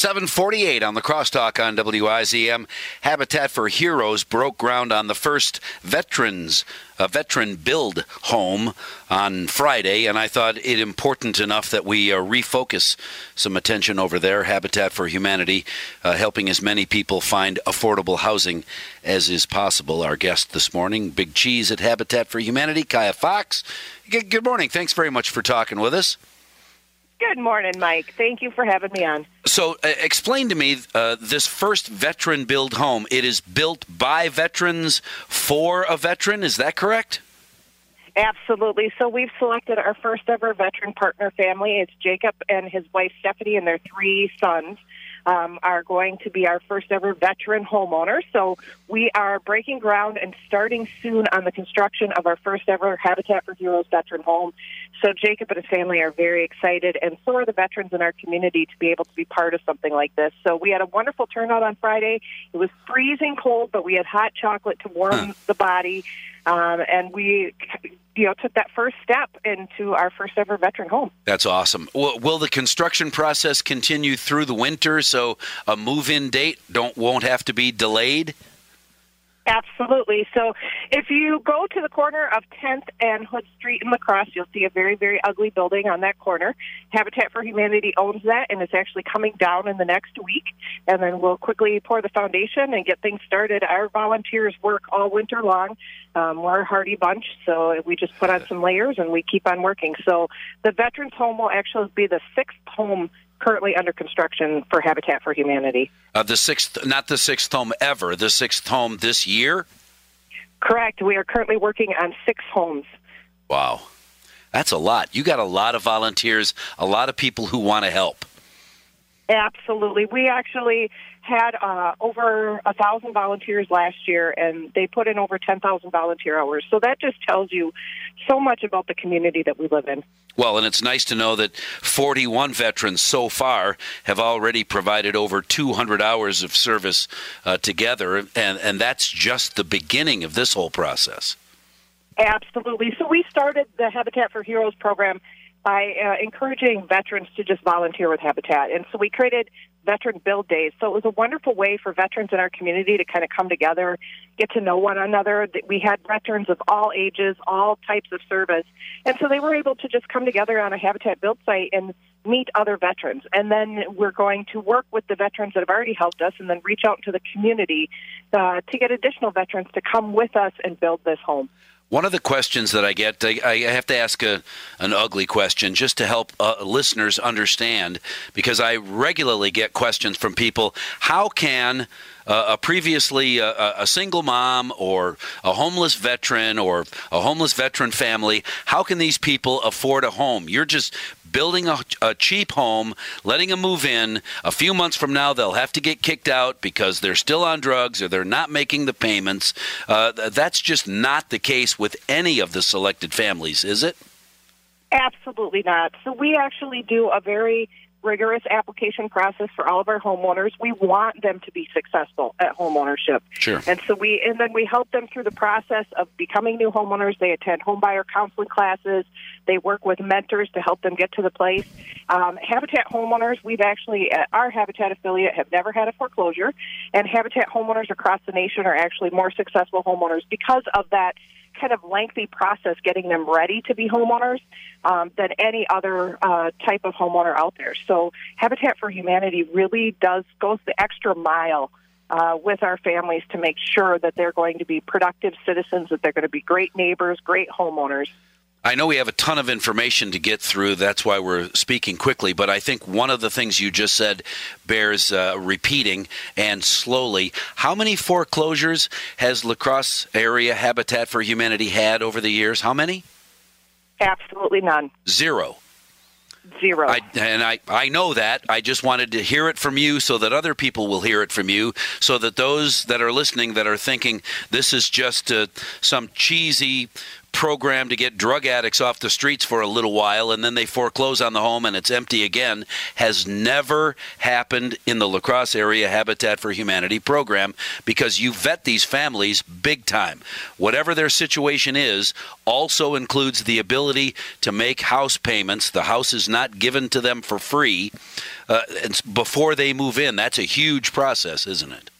748 on the crosstalk on WIZM. Habitat for Heroes broke ground on the first veterans a veteran build home on Friday, and I thought it important enough that we uh, refocus some attention over there. Habitat for Humanity, uh, helping as many people find affordable housing as is possible. Our guest this morning, Big Cheese at Habitat for Humanity, Kahya Fox. Good morning. Thanks very much for talking with us. Good morning, Mike. Thank you for having me on. So, uh, explain to me uh, this first veteran build home. It is built by veterans for a veteran. Is that correct? Absolutely. So, we've selected our first ever veteran partner family. It's Jacob and his wife Stephanie and their three sons um, are going to be our first ever veteran homeowner. So we are breaking ground and starting soon on the construction of our first ever Habitat for Heroes veteran home. So Jacob and his family are very excited, and so are the veterans in our community to be able to be part of something like this. So we had a wonderful turnout on Friday. It was freezing cold, but we had hot chocolate to warm the body. Um, and we you know took that first step into our first ever veteran home. That's awesome. Will, will the construction process continue through the winter so a move-in date don't won't have to be delayed? Absolutely. So if you go to the corner of 10th and Hood Street in La Crosse, you'll see a very, very ugly building on that corner. Habitat for Humanity owns that, and it's actually coming down in the next week. And then we'll quickly pour the foundation and get things started. Our volunteers work all winter long. Um, we're a hardy bunch, so we just put on some layers and we keep on working. So the Veterans Home will actually be the sixth home currently under construction for Habitat for Humanity. Uh, the sixth, not the sixth home ever, the sixth home this year? Correct. We are currently working on six homes. Wow. That's a lot. You got a lot of volunteers, a lot of people who want to help. Absolutely. We actually had uh, over a thousand volunteers last year, and they put in over ten thousand volunteer hours. So that just tells you so much about the community that we live in. Well, and it's nice to know that 41 veterans so far have already provided over 200 hours of service uh, together, and and that's just the beginning of this whole process. Absolutely. So we started the Habitat for Heroes program by uh, encouraging veterans to just volunteer with Habitat. And so we created Veteran Build Days. So it was a wonderful way for veterans in our community to kind of come together, get to know one another. We had veterans of all ages, all types of service. And so they were able to just come together on a Habitat Build site and meet other veterans. And then we're going to work with the veterans that have already helped us and then reach out to the community uh, to get additional veterans to come with us and build this home. One of the questions that I get, I, I have to ask a, an ugly question just to help uh, listeners understand, because I regularly get questions from people. How can uh, a previously uh, a single mom or a homeless veteran or a homeless veteran family, how can these people afford a home? You're just building a, a, cheap home, letting them move in. A few months from now, they'll have to get kicked out because they're still on drugs or they're not making the payments. Uh, that's just not the case with any of the selected families, is it? Absolutely not. So we actually do a very rigorous application process for all of our homeowners. We want them to be successful at homeownership. Sure. And so we and then we help them through the process of becoming new homeowners. They attend homebuyer counseling classes. They work with mentors to help them get to the place. Um, Habitat homeowners, we've actually at our Habitat affiliate have never had a foreclosure, and Habitat homeowners across the nation are actually more successful homeowners because of that kind of lengthy process getting them ready to be homeowners um, than any other uh, type of homeowner out there. So Habitat for Humanity really does goes the extra mile uh, with our families to make sure that they're going to be productive citizens, that they're going to be great neighbors, great homeowners. I know we have a ton of information to get through. That's why we're speaking quickly. But I think one of the things you just said bears uh, repeating and slowly. How many foreclosures has La Crosse area Habitat for Humanity had over the years? How many? Absolutely none. Zero. Zero. I, and I, I know that. I just wanted to hear it from you so that other people will hear it from you, so that those that are listening that are thinking this is just uh, some cheesy program to get drug addicts off the streets for a little while and then they foreclose on the home and it's empty again has never happened in the La Crosse area Habitat for Humanity program because you vet these families big time. Whatever their situation is, also includes the ability to make house payments. The house is not given to them for free uh, before they move in. That's a huge process, isn't it?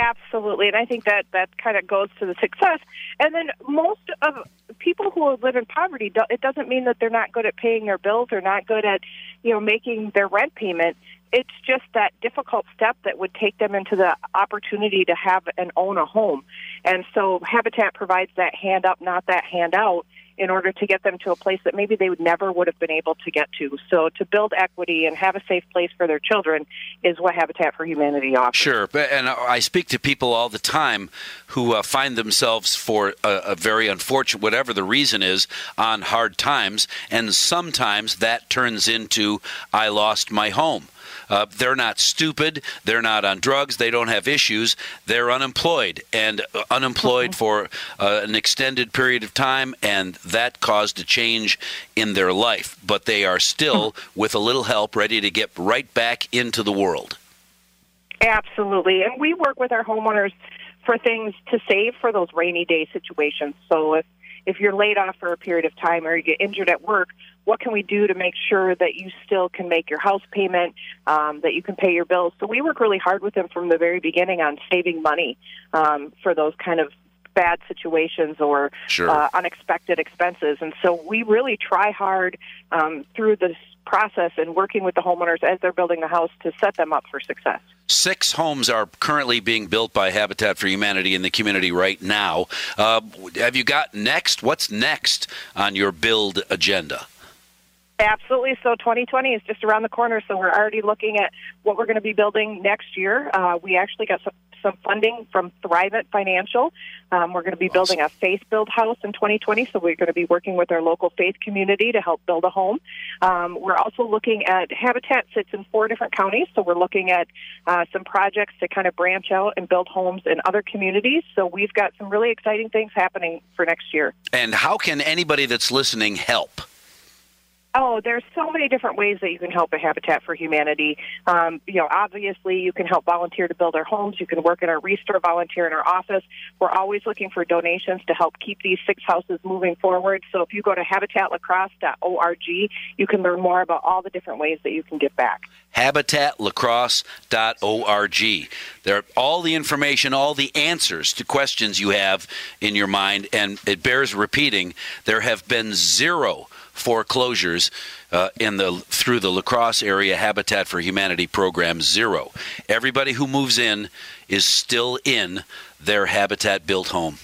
Absolutely, and I think that that kind of goes to the success. And then most of people who live in poverty, it doesn't mean that they're not good at paying their bills or not good at, you know, making their rent payment. It's just that difficult step that would take them into the opportunity to have and own a home. And so Habitat provides that hand up, not that hand out in order to get them to a place that maybe they would never would have been able to get to. So to build equity and have a safe place for their children is what Habitat for Humanity offers. Sure, and I speak to people all the time who uh, find themselves for a, a very unfortunate, whatever the reason is, on hard times, and sometimes that turns into I lost my home. Uh, they're not stupid. They're not on drugs. They don't have issues. They're unemployed and uh, unemployed for uh, an extended period of time, and that caused a change in their life. But they are still, mm-hmm. with a little help, ready to get right back into the world. Absolutely. And we work with our homeowners for things to save for those rainy day situations. So if if you're laid off for a period of time or you get injured at work, what can we do to make sure that you still can make your house payment, um, that you can pay your bills? So we work really hard with them from the very beginning on saving money um, for those kind of bad situations or sure. uh, unexpected expenses. And so we really try hard um, through this process and working with the homeowners as they're building the house to set them up for success. Six homes are currently being built by Habitat for Humanity in the community right now. Uh, have you got next? What's next on your build agenda? Absolutely. So 2020 is just around the corner. So we're already looking at what we're going to be building next year. Uh, we actually got some, some funding from Thrivent Financial. Um, we're going to be building a faith build house in 2020. So we're going to be working with our local faith community to help build a home. Um, we're also looking at Habitat sits in four different counties. So we're looking at uh, some projects to kind of branch out and build homes in other communities. So we've got some really exciting things happening for next year. And how can anybody that's listening help? Oh, there's so many different ways that you can help a Habitat for Humanity. Um, you know, obviously, you can help volunteer to build our homes. You can work in our restore, volunteer in our office. We're always looking for donations to help keep these six houses moving forward. So if you go to habitatlacrosse.org, you can learn more about all the different ways that you can give back. Habitatlacrosse.org. There are all the information, all the answers to questions you have in your mind, and it bears repeating. There have been zero foreclosures uh, in the through the La Crosse area Habitat for Humanity program zero. Everybody who moves in is still in their habitat built home.